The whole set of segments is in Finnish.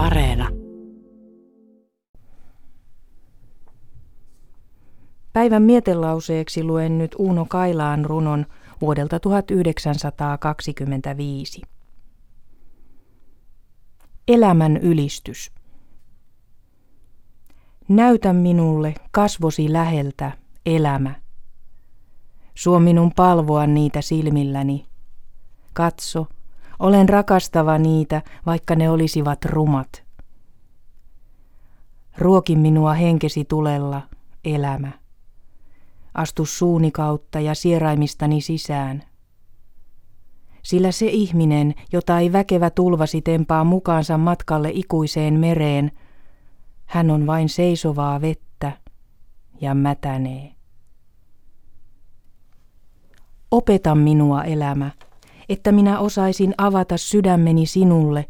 Areena. Päivän mietelauseeksi luen nyt Uuno Kailaan runon vuodelta 1925. Elämän ylistys. Näytä minulle kasvosi läheltä, elämä. Suo minun palvoa niitä silmilläni. Katso, olen rakastava niitä, vaikka ne olisivat rumat. Ruoki minua henkesi tulella, elämä. Astu suuni kautta ja sieraimistani sisään. Sillä se ihminen, jota ei väkevä tulvasi tempaa mukaansa matkalle ikuiseen mereen, hän on vain seisovaa vettä ja mätänee. Opeta minua, elämä, että minä osaisin avata sydämeni sinulle,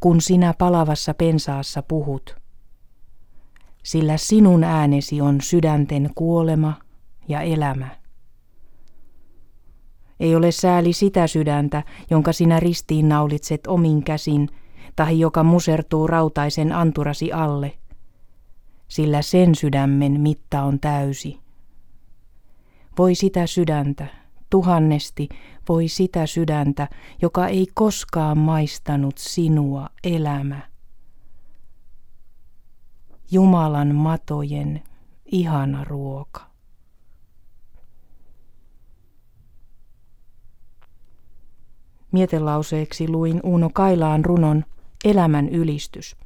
kun sinä palavassa pensaassa puhut. Sillä sinun äänesi on sydänten kuolema ja elämä. Ei ole sääli sitä sydäntä, jonka sinä ristiin naulitset omin käsin, tai joka musertuu rautaisen anturasi alle, sillä sen sydämen mitta on täysi. Voi sitä sydäntä, tuhannesti voi sitä sydäntä, joka ei koskaan maistanut sinua elämä. Jumalan matojen ihana ruoka. Mietelauseeksi luin Uno Kailaan runon Elämän ylistys.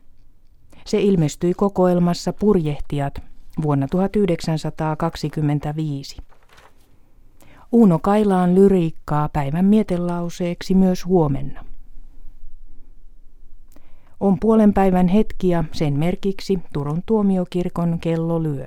Se ilmestyi kokoelmassa Purjehtijat vuonna 1925. Uuno Kailaan lyriikkaa päivän mietelauseeksi myös huomenna. On puolen päivän hetki ja sen merkiksi Turun tuomiokirkon kello lyö.